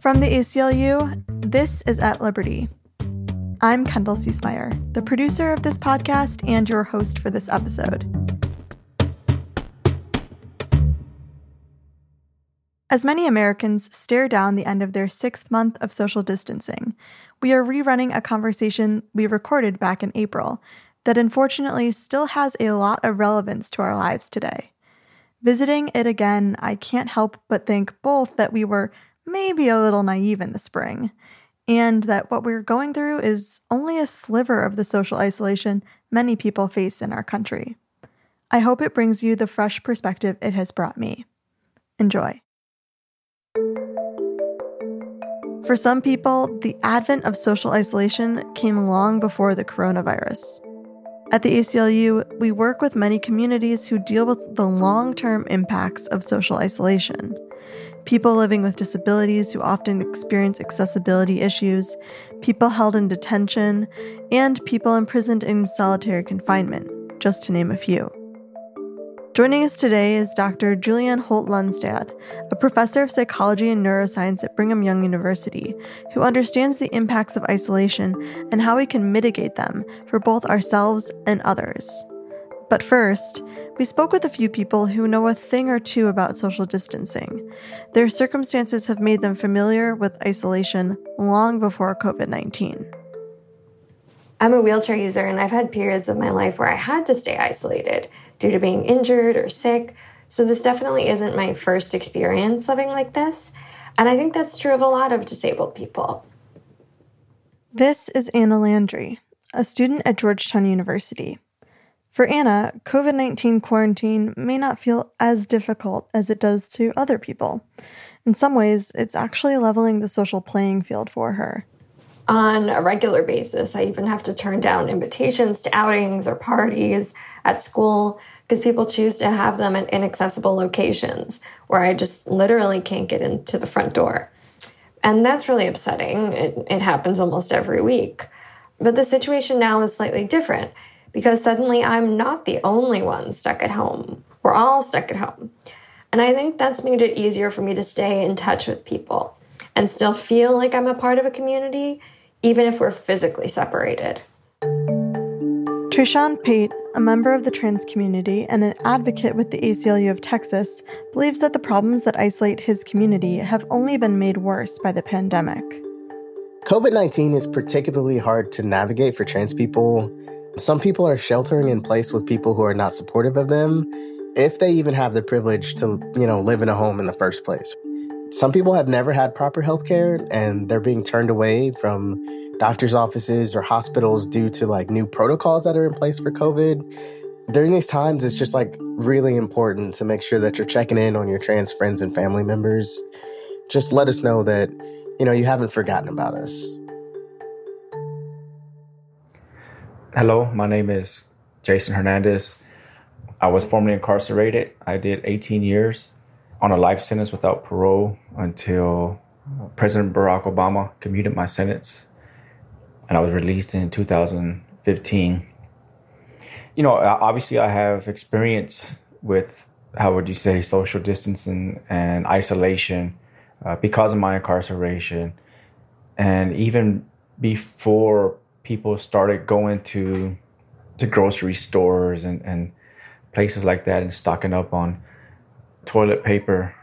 From the ACLU, this is At Liberty. I'm Kendall Ciesemier, the producer of this podcast and your host for this episode. As many Americans stare down the end of their sixth month of social distancing, we are rerunning a conversation we recorded back in April that unfortunately still has a lot of relevance to our lives today. Visiting it again, I can't help but think both that we were maybe a little naive in the spring, and that what we're going through is only a sliver of the social isolation many people face in our country. I hope it brings you the fresh perspective it has brought me. Enjoy. For some people, the advent of social isolation came long before the coronavirus. At the ACLU, we work with many communities who deal with the long term impacts of social isolation. People living with disabilities who often experience accessibility issues, people held in detention, and people imprisoned in solitary confinement, just to name a few. Joining us today is Dr. Julianne Holt Lunstad, a professor of psychology and neuroscience at Brigham Young University, who understands the impacts of isolation and how we can mitigate them for both ourselves and others. But first, we spoke with a few people who know a thing or two about social distancing. Their circumstances have made them familiar with isolation long before COVID 19. I'm a wheelchair user, and I've had periods of my life where I had to stay isolated due to being injured or sick. So, this definitely isn't my first experience living like this. And I think that's true of a lot of disabled people. This is Anna Landre, a student at Georgetown University. For Anna, COVID 19 quarantine may not feel as difficult as it does to other people. In some ways, it's actually leveling the social playing field for her. On a regular basis, I even have to turn down invitations to outings or parties at school because people choose to have them at inaccessible locations where I just literally can't get into the front door. And that's really upsetting. It, it happens almost every week. But the situation now is slightly different because suddenly I'm not the only one stuck at home. We're all stuck at home. And I think that's made it easier for me to stay in touch with people and still feel like I'm a part of a community, even if we're physically separated. Trishawn Pate, a member of the trans community and an advocate with the ACLU of Texas, believes that the problems that isolate his community have only been made worse by the pandemic. COVID 19 is particularly hard to navigate for trans people. Some people are sheltering in place with people who are not supportive of them, if they even have the privilege to, you know, live in a home in the first place. Some people have never had proper health care and they're being turned away from doctor's offices or hospitals due to like new protocols that are in place for COVID. During these times, it's just like really important to make sure that you're checking in on your trans friends and family members. Just let us know that, you know, you haven't forgotten about us. Hello, my name is Jason Hernandez. I was formerly incarcerated. I did 18 years on a life sentence without parole until President Barack Obama commuted my sentence and I was released in 2015. You know, obviously, I have experience with how would you say social distancing and isolation uh, because of my incarceration, and even before people started going to the grocery stores and, and places like that and stocking up on toilet paper.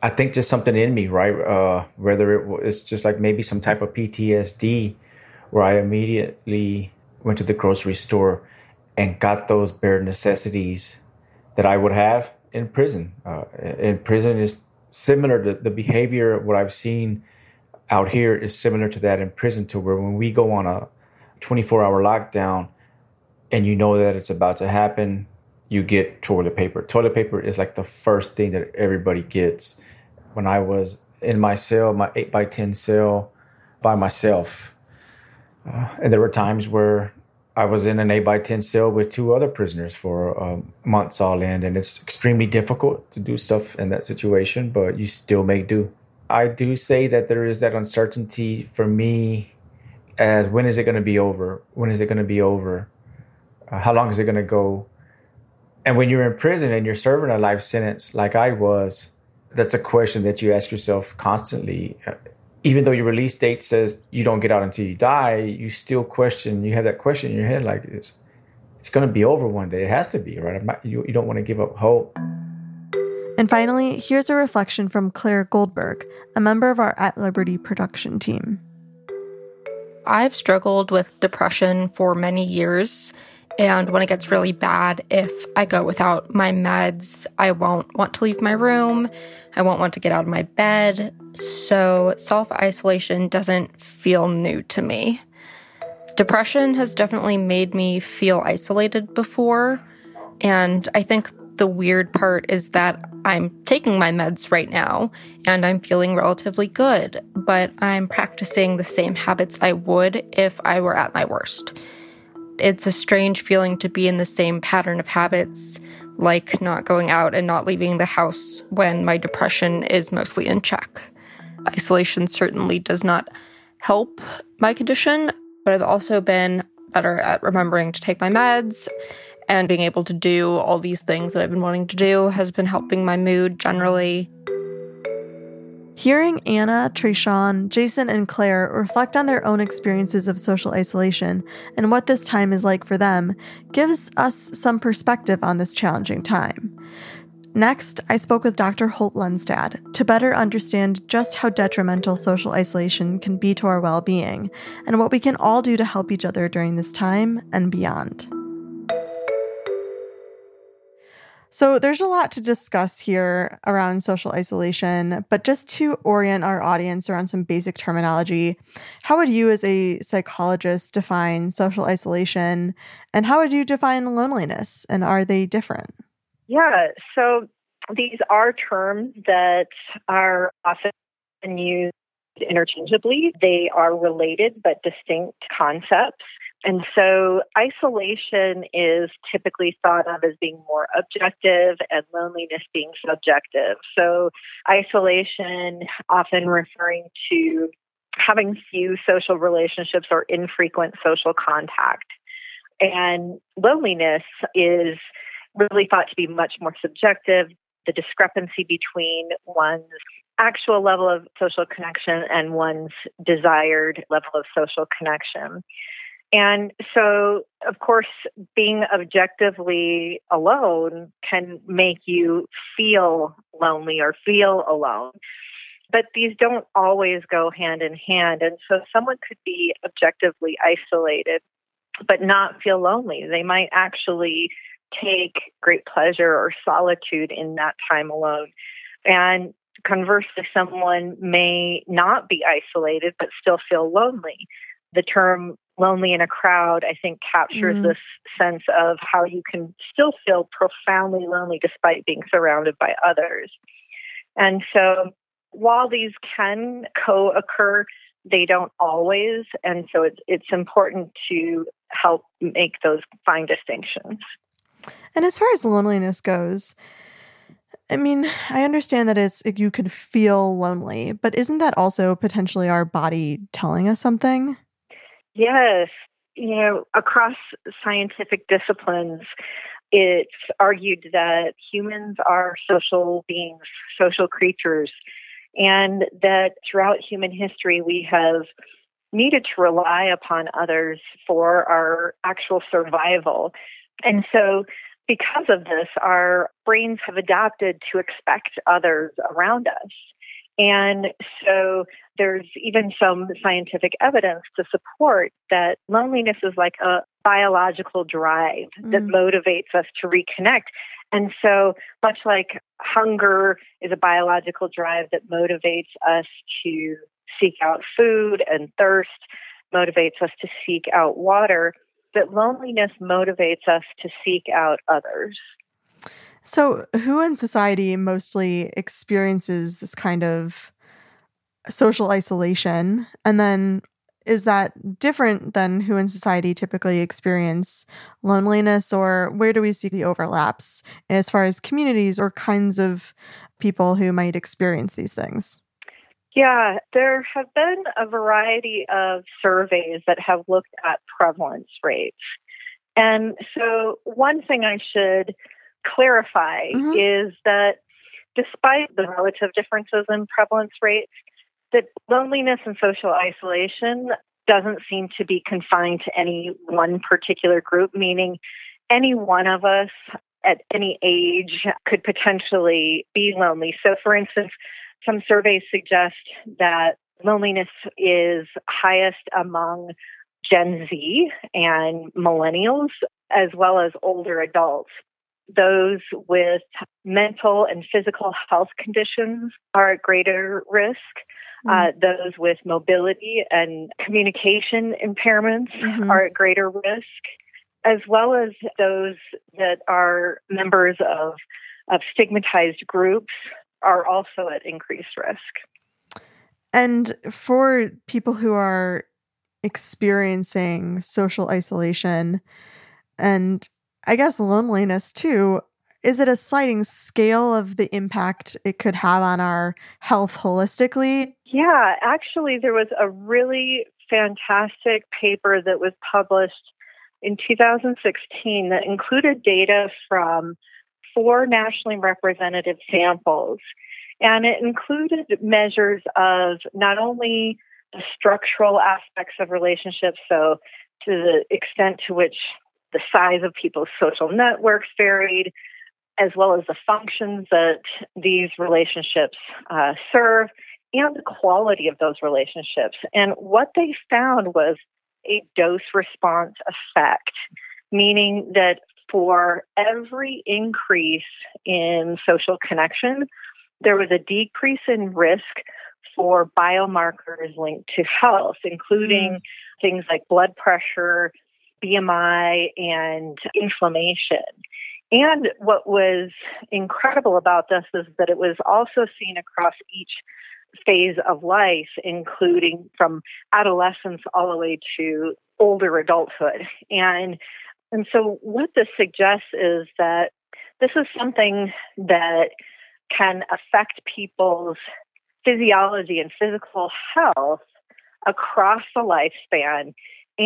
I think just something in me, right? Uh, whether it was just like maybe some type of PTSD where I immediately went to the grocery store and got those bare necessities that I would have in prison. Uh, in prison is similar to the behavior what I've seen out here is similar to that in prison to where when we go on a 24 hour lockdown and you know that it's about to happen, you get toilet paper. Toilet paper is like the first thing that everybody gets. When I was in my cell, my 8 by 10 cell by myself, uh, and there were times where I was in an 8 by 10 cell with two other prisoners for um, months all in, and it's extremely difficult to do stuff in that situation, but you still make do. I do say that there is that uncertainty for me as when is it going to be over? When is it going to be over? Uh, how long is it going to go? And when you're in prison and you're serving a life sentence like I was, that's a question that you ask yourself constantly. Uh, even though your release date says you don't get out until you die, you still question. You have that question in your head, like it's it's going to be over one day. It has to be, right? You you don't want to give up hope. And finally, here's a reflection from Claire Goldberg, a member of our At Liberty production team. I've struggled with depression for many years. And when it gets really bad, if I go without my meds, I won't want to leave my room. I won't want to get out of my bed. So self isolation doesn't feel new to me. Depression has definitely made me feel isolated before. And I think the weird part is that I'm taking my meds right now and I'm feeling relatively good, but I'm practicing the same habits I would if I were at my worst. It's a strange feeling to be in the same pattern of habits, like not going out and not leaving the house when my depression is mostly in check. Isolation certainly does not help my condition, but I've also been better at remembering to take my meds and being able to do all these things that I've been wanting to do has been helping my mood generally. Hearing Anna, Trayshawn, Jason, and Claire reflect on their own experiences of social isolation and what this time is like for them gives us some perspective on this challenging time. Next, I spoke with Dr. Holt Lunstad to better understand just how detrimental social isolation can be to our well being and what we can all do to help each other during this time and beyond. So, there's a lot to discuss here around social isolation, but just to orient our audience around some basic terminology, how would you, as a psychologist, define social isolation? And how would you define loneliness? And are they different? Yeah, so these are terms that are often used interchangeably. They are related but distinct concepts. And so isolation is typically thought of as being more objective and loneliness being subjective. So isolation often referring to having few social relationships or infrequent social contact. And loneliness is really thought to be much more subjective, the discrepancy between one's actual level of social connection and one's desired level of social connection. And so, of course, being objectively alone can make you feel lonely or feel alone. But these don't always go hand in hand. And so, someone could be objectively isolated, but not feel lonely. They might actually take great pleasure or solitude in that time alone. And conversely, someone may not be isolated, but still feel lonely. The term lonely in a crowd, I think captures mm-hmm. this sense of how you can still feel profoundly lonely despite being surrounded by others. And so while these can co occur, they don't always. And so it's, it's important to help make those fine distinctions. And as far as loneliness goes, I mean, I understand that it's you could feel lonely, but isn't that also potentially our body telling us something? Yes. You know, across scientific disciplines, it's argued that humans are social beings, social creatures, and that throughout human history we have needed to rely upon others for our actual survival. And so, because of this, our brains have adapted to expect others around us. And so there's even some scientific evidence to support that loneliness is like a biological drive mm. that motivates us to reconnect. And so, much like hunger is a biological drive that motivates us to seek out food, and thirst motivates us to seek out water, that loneliness motivates us to seek out others. So, who in society mostly experiences this kind of social isolation? And then is that different than who in society typically experience loneliness or where do we see the overlaps as far as communities or kinds of people who might experience these things? Yeah, there have been a variety of surveys that have looked at prevalence rates. And so, one thing I should clarify mm-hmm. is that despite the relative differences in prevalence rates, that loneliness and social isolation doesn't seem to be confined to any one particular group, meaning any one of us at any age could potentially be lonely. So, for instance, some surveys suggest that loneliness is highest among Gen Z and millennials, as well as older adults. Those with mental and physical health conditions are at greater risk. Mm-hmm. Uh, those with mobility and communication impairments mm-hmm. are at greater risk, as well as those that are members of, of stigmatized groups are also at increased risk. And for people who are experiencing social isolation and I guess loneliness too, is it a sliding scale of the impact it could have on our health holistically? Yeah, actually, there was a really fantastic paper that was published in 2016 that included data from four nationally representative samples. And it included measures of not only the structural aspects of relationships, so to the extent to which the size of people's social networks varied, as well as the functions that these relationships uh, serve and the quality of those relationships. And what they found was a dose response effect, meaning that for every increase in social connection, there was a decrease in risk for biomarkers linked to health, including mm. things like blood pressure, BMI, and inflammation. And what was incredible about this is that it was also seen across each phase of life, including from adolescence all the way to older adulthood. And and so what this suggests is that this is something that can affect people's physiology and physical health across the lifespan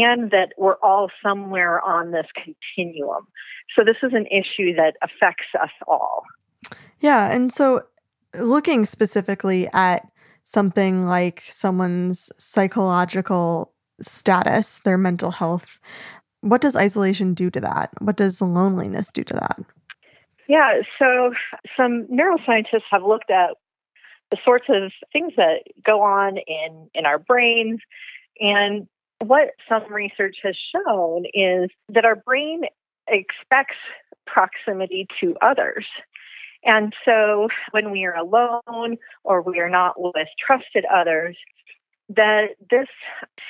and that we're all somewhere on this continuum. So this is an issue that affects us all. Yeah, and so looking specifically at something like someone's psychological status, their mental health, what does isolation do to that? What does loneliness do to that? Yeah, so some neuroscientists have looked at the sorts of things that go on in in our brains and what some research has shown is that our brain expects proximity to others. And so when we are alone or we are not with trusted others, that this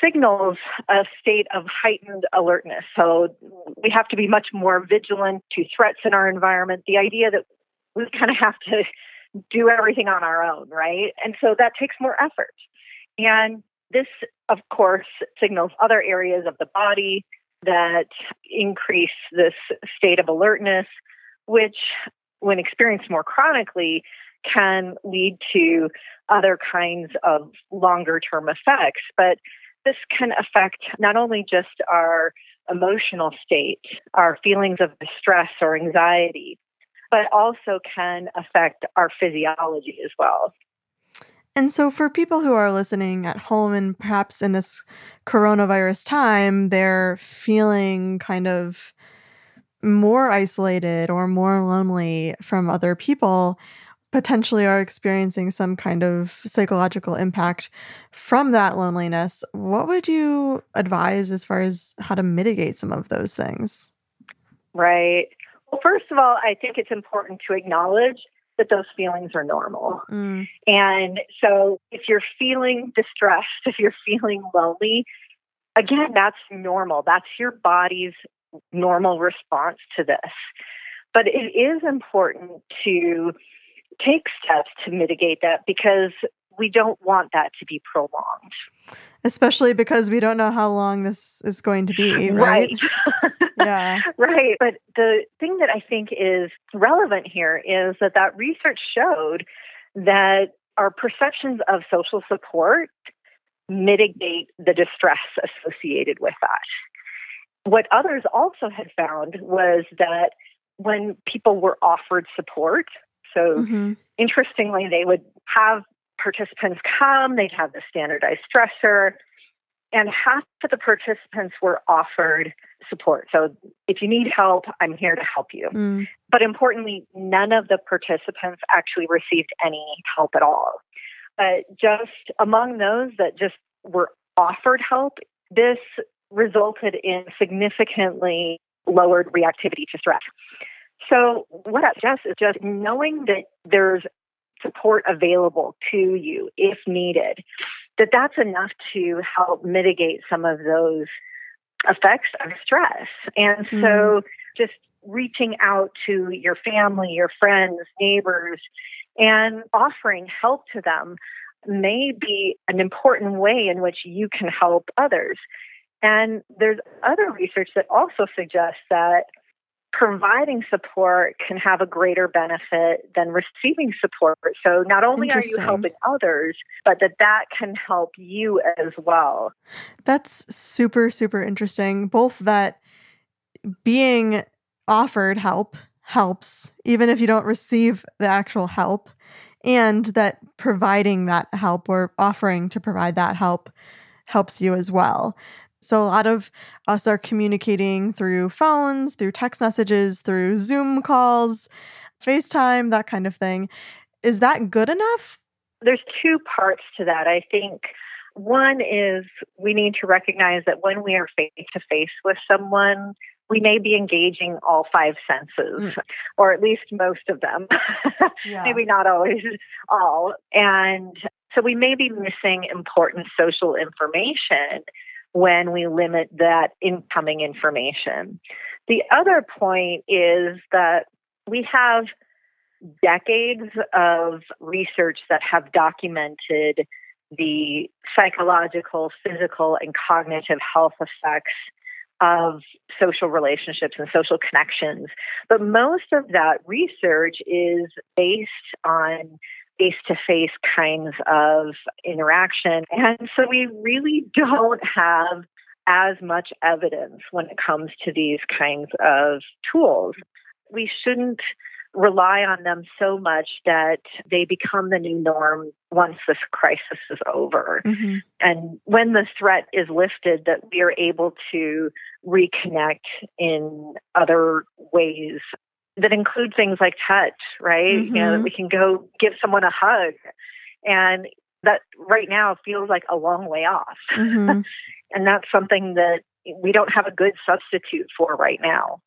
signals a state of heightened alertness. So we have to be much more vigilant to threats in our environment. The idea that we kind of have to do everything on our own, right? And so that takes more effort. And this, of course, signals other areas of the body that increase this state of alertness, which, when experienced more chronically, can lead to other kinds of longer term effects. But this can affect not only just our emotional state, our feelings of distress or anxiety, but also can affect our physiology as well. And so, for people who are listening at home and perhaps in this coronavirus time, they're feeling kind of more isolated or more lonely from other people, potentially are experiencing some kind of psychological impact from that loneliness. What would you advise as far as how to mitigate some of those things? Right. Well, first of all, I think it's important to acknowledge that those feelings are normal. Mm. And so if you're feeling distressed, if you're feeling lonely, again, that's normal. That's your body's normal response to this. But it is important to take steps to mitigate that because we don't want that to be prolonged. Especially because we don't know how long this is going to be, right? right. yeah. Right. But the thing that I think is relevant here is that that research showed that our perceptions of social support mitigate the distress associated with that. What others also had found was that when people were offered support, so mm-hmm. interestingly, they would have participants come, they'd have the standardized stressor, and half of the participants were offered support. So if you need help, I'm here to help you. Mm. But importantly, none of the participants actually received any help at all. But just among those that just were offered help, this resulted in significantly lowered reactivity to stress. So, what that suggests is just knowing that there's support available to you if needed, that that's enough to help mitigate some of those effects of stress. And mm. so, just reaching out to your family, your friends, neighbors, and offering help to them may be an important way in which you can help others. And there's other research that also suggests that providing support can have a greater benefit than receiving support. So not only are you helping others, but that that can help you as well. That's super super interesting. Both that being offered help helps even if you don't receive the actual help and that providing that help or offering to provide that help helps you as well. So, a lot of us are communicating through phones, through text messages, through Zoom calls, FaceTime, that kind of thing. Is that good enough? There's two parts to that. I think one is we need to recognize that when we are face to face with someone, we may be engaging all five senses, mm. or at least most of them. yeah. Maybe not always all. And so we may be missing important social information when we limit that incoming information. The other point is that we have decades of research that have documented the psychological, physical, and cognitive health effects of social relationships and social connections. But most of that research is based on face to face kinds of interaction. And so we really don't have as much evidence when it comes to these kinds of tools. We shouldn't rely on them so much that they become the new norm once this crisis is over. Mm-hmm. And when the threat is lifted, that we are able to reconnect in other ways that include things like touch, right? Mm-hmm. You know, that mm-hmm. we can go give someone a hug. And that right now feels like a long way off. Mm-hmm. and that's something that we don't have a good substitute for right now.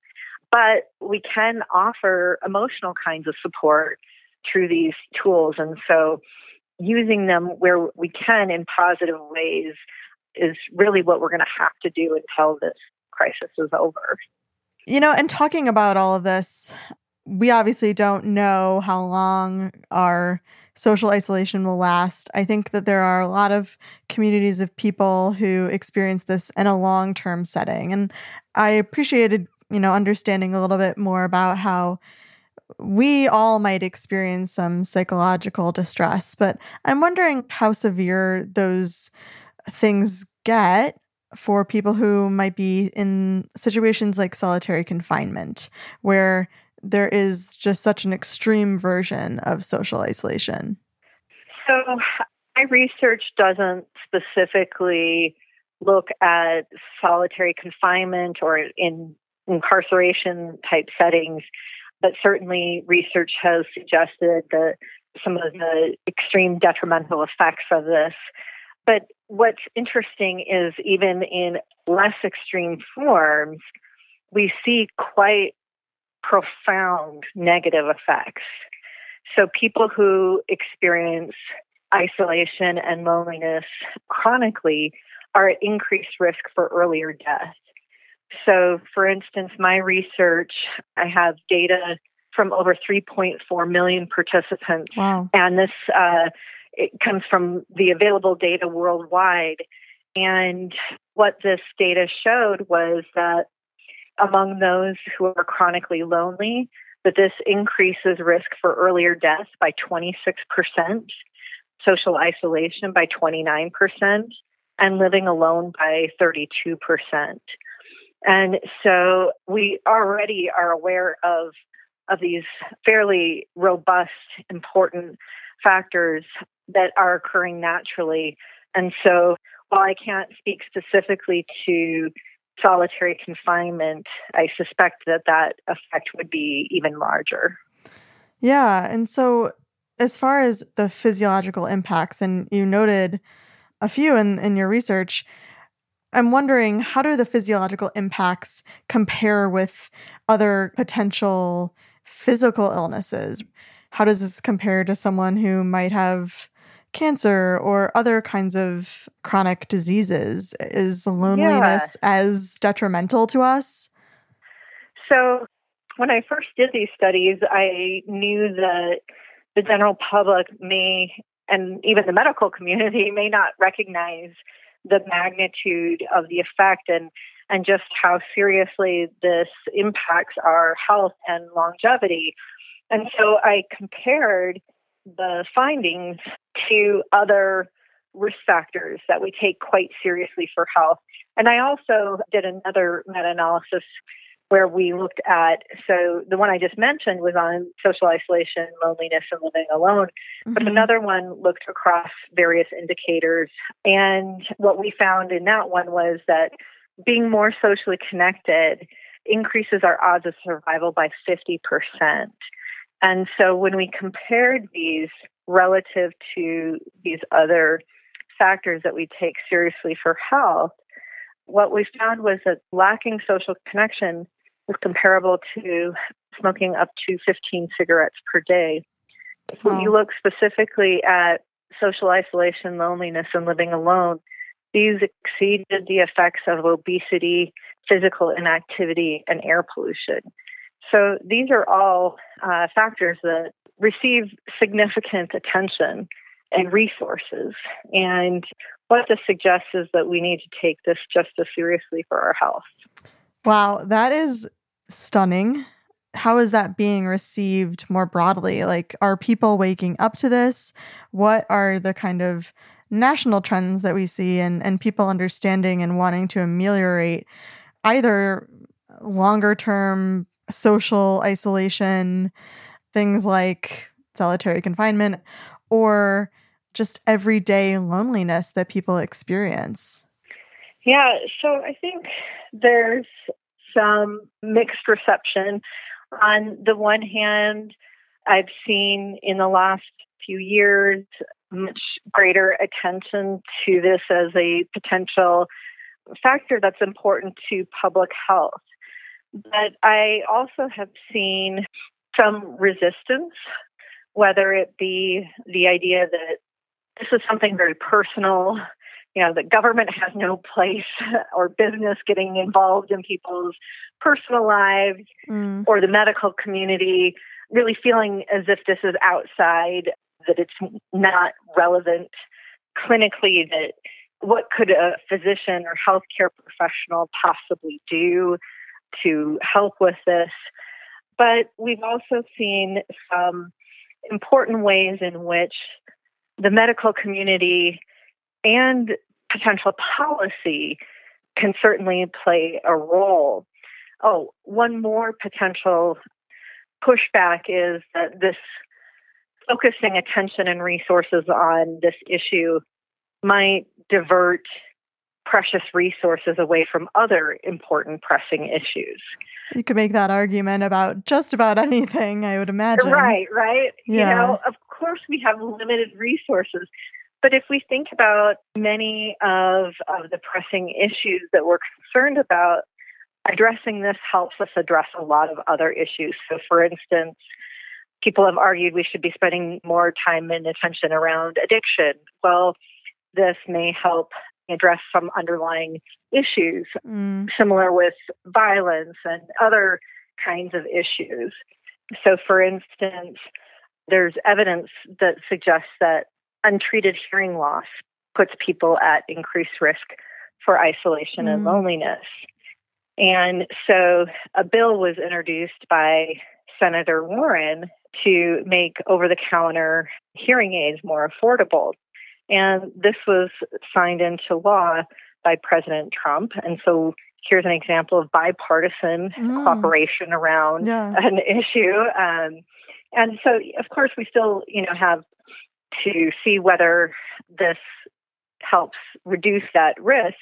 But we can offer emotional kinds of support through these tools. And so using them where we can in positive ways is really what we're going to have to do until this crisis is over. You know, and talking about all of this, we obviously don't know how long our social isolation will last. I think that there are a lot of communities of people who experience this in a long term setting. And I appreciated, you know, understanding a little bit more about how we all might experience some psychological distress, but I'm wondering how severe those things get for people who might be in situations like solitary confinement, where there is just such an extreme version of social isolation? So, my research doesn't specifically look at solitary confinement or in incarceration type settings, but certainly research has suggested that some of the extreme detrimental effects of this. But what's interesting is even in less extreme forms, we see quite profound negative effects. So, people who experience isolation and loneliness chronically are at increased risk for earlier death. So, for instance, my research, I have data from over 3.4 million participants. Wow. And this uh, it comes from the available data worldwide. And what this data showed was that among those who are chronically lonely, that this increases risk for earlier death by 26%, social isolation by 29%, and living alone by 32%. And so we already are aware of, of these fairly robust, important factors that are occurring naturally. And so while I can't speak specifically to solitary confinement, I suspect that that effect would be even larger. Yeah. And so, as far as the physiological impacts, and you noted a few in, in your research, I'm wondering how do the physiological impacts compare with other potential physical illnesses? How does this compare to someone who might have cancer or other kinds of chronic diseases? Is loneliness yeah. as detrimental to us? So, when I first did these studies, I knew that the general public may, and even the medical community, may not recognize the magnitude of the effect and and just how seriously this impacts our health and longevity. And so I compared the findings to other risk factors that we take quite seriously for health. And I also did another meta analysis where we looked at so the one I just mentioned was on social isolation, loneliness, and living alone. Mm-hmm. But another one looked across various indicators. And what we found in that one was that being more socially connected increases our odds of survival by 50%. And so when we compared these relative to these other factors that we take seriously for health, what we found was that lacking social connection was comparable to smoking up to 15 cigarettes per day. If you look specifically at social isolation, loneliness, and living alone, these exceeded the effects of obesity, physical inactivity, and air pollution. So these are all uh, factors that receive significant attention and resources. And what this suggests is that we need to take this just as seriously for our health. Wow, that is stunning. How is that being received more broadly? Like, are people waking up to this? What are the kind of national trends that we see and, and people understanding and wanting to ameliorate either longer term social isolation, things like solitary confinement, or just everyday loneliness that people experience? Yeah, so I think there's some mixed reception. On the one hand, I've seen in the last few years much greater attention to this as a potential factor that's important to public health. But I also have seen some resistance, whether it be the idea that this is something very personal, you know, the government has no place or business getting involved in people's personal lives, mm. or the medical community really feeling as if this is outside, that it's not relevant clinically, that what could a physician or healthcare professional possibly do to help with this. But we've also seen some important ways in which the medical community and potential policy can certainly play a role. Oh, one more potential pushback is that this focusing attention and resources on this issue might divert precious resources away from other important pressing issues. You could make that argument about just about anything, I would imagine. Right, right. Yeah. You know, of course we have limited resources, but if we think about many of, of the pressing issues that we're concerned about, addressing this helps us address a lot of other issues. So, for instance, people have argued we should be spending more time and attention around addiction. Well, this may help address some underlying issues, mm. similar with violence and other kinds of issues. So, for instance, there's evidence that suggests that untreated hearing loss puts people at increased risk for isolation mm. and loneliness. And so a bill was introduced by Senator Warren to make over the counter hearing aids more affordable. And this was signed into law by President Trump. And so here's an example of bipartisan mm. cooperation around yeah. an issue. Um, and so, of course, we still, you know, have to see whether this helps reduce that risk.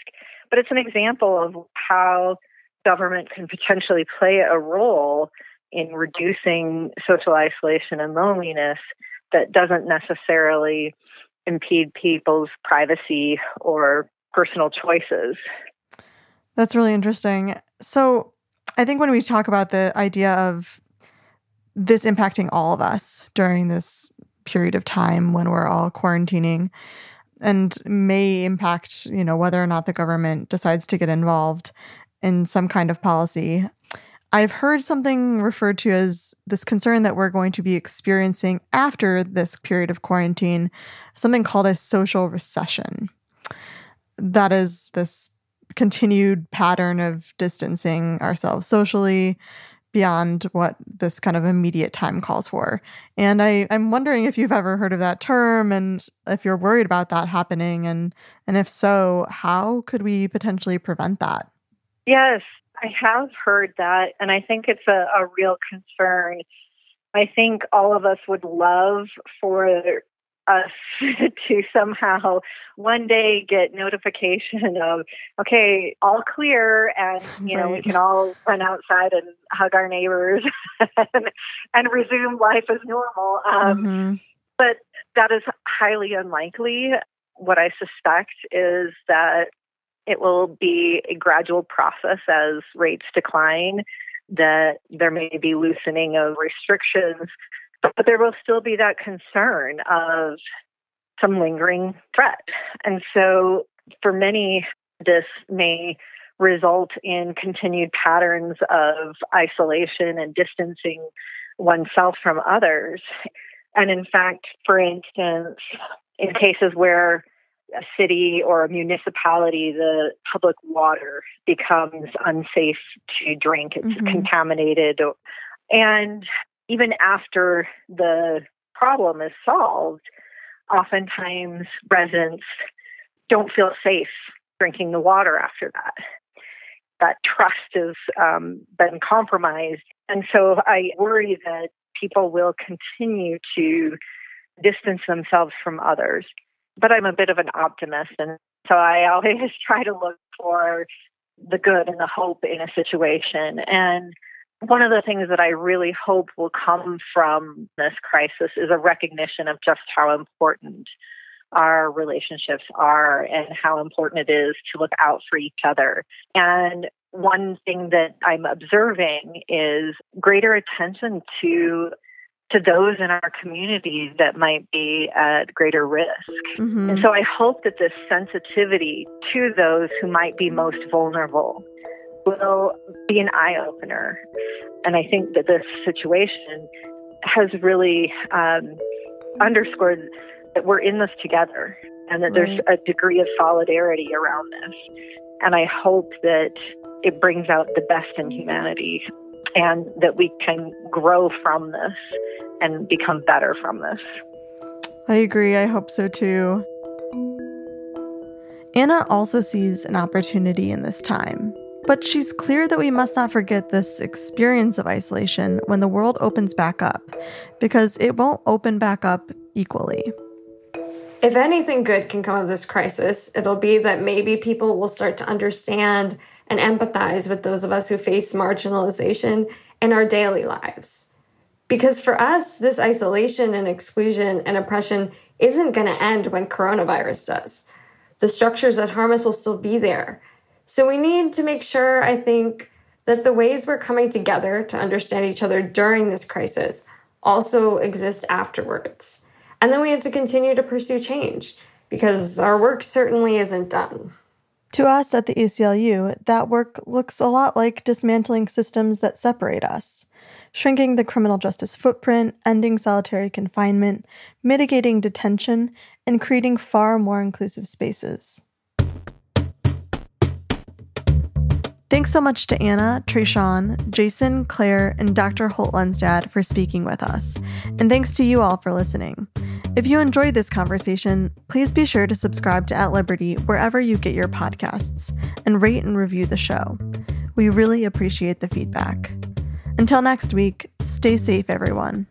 But it's an example of how government can potentially play a role in reducing social isolation and loneliness that doesn't necessarily impede people's privacy or personal choices. That's really interesting. So, I think when we talk about the idea of this impacting all of us during this period of time when we're all quarantining and may impact, you know, whether or not the government decides to get involved in some kind of policy. I've heard something referred to as this concern that we're going to be experiencing after this period of quarantine, something called a social recession. That is this continued pattern of distancing ourselves socially beyond what this kind of immediate time calls for. And I, I'm wondering if you've ever heard of that term and if you're worried about that happening and and if so, how could we potentially prevent that? Yes, I have heard that, and I think it's a, a real concern. I think all of us would love for us to somehow one day get notification of okay all clear and you know we can all run outside and hug our neighbors and, and resume life as normal um, mm-hmm. but that is highly unlikely what i suspect is that it will be a gradual process as rates decline, that there may be loosening of restrictions, but there will still be that concern of some lingering threat. And so for many, this may result in continued patterns of isolation and distancing oneself from others. And in fact, for instance, in cases where a city or a municipality, the public water becomes unsafe to drink. It's mm-hmm. contaminated. And even after the problem is solved, oftentimes residents don't feel safe drinking the water after that. That trust has um, been compromised. And so I worry that people will continue to distance themselves from others but I'm a bit of an optimist. And so I always try to look for the good and the hope in a situation. And one of the things that I really hope will come from this crisis is a recognition of just how important our relationships are and how important it is to look out for each other. And one thing that I'm observing is greater attention to to those in our community that might be at greater risk. Mm-hmm. And so I hope that this sensitivity to those who might be most vulnerable will be an eye opener. And I think that this situation has really um, underscored that we're in this together and that right. there's a degree of solidarity around this. And I hope that it brings out the best in humanity and that we can grow from this and become better from this. I agree. I hope so too. Anna also sees an opportunity in this time, but she's clear that we must not forget this experience of isolation when the world opens back up, because it won't open back up equally. If anything good can come of this crisis, it'll be that maybe people will start to understand and empathize with those of us who face marginalization in our daily lives. Because for us, this isolation and exclusion and oppression isn't going to end when coronavirus does. The structures that harm us will still be there. So we need to make sure, I think, that the ways we're coming together to understand each other during this crisis also exist afterwards. And then we have to continue to pursue change because our work certainly isn't done. To us at the ACLU, that work looks a lot like dismantling systems that separate us, shrinking the criminal justice footprint, ending solitary confinement, mitigating detention, and creating far more inclusive spaces. Thanks so much to Anna, Trayshawn, Jason, Claire, and Dr. Holt Lunstad for speaking with us. And thanks to you all for listening. If you enjoyed this conversation, please be sure to subscribe to At Liberty wherever you get your podcasts and rate and review the show. We really appreciate the feedback. Until next week, stay safe, everyone.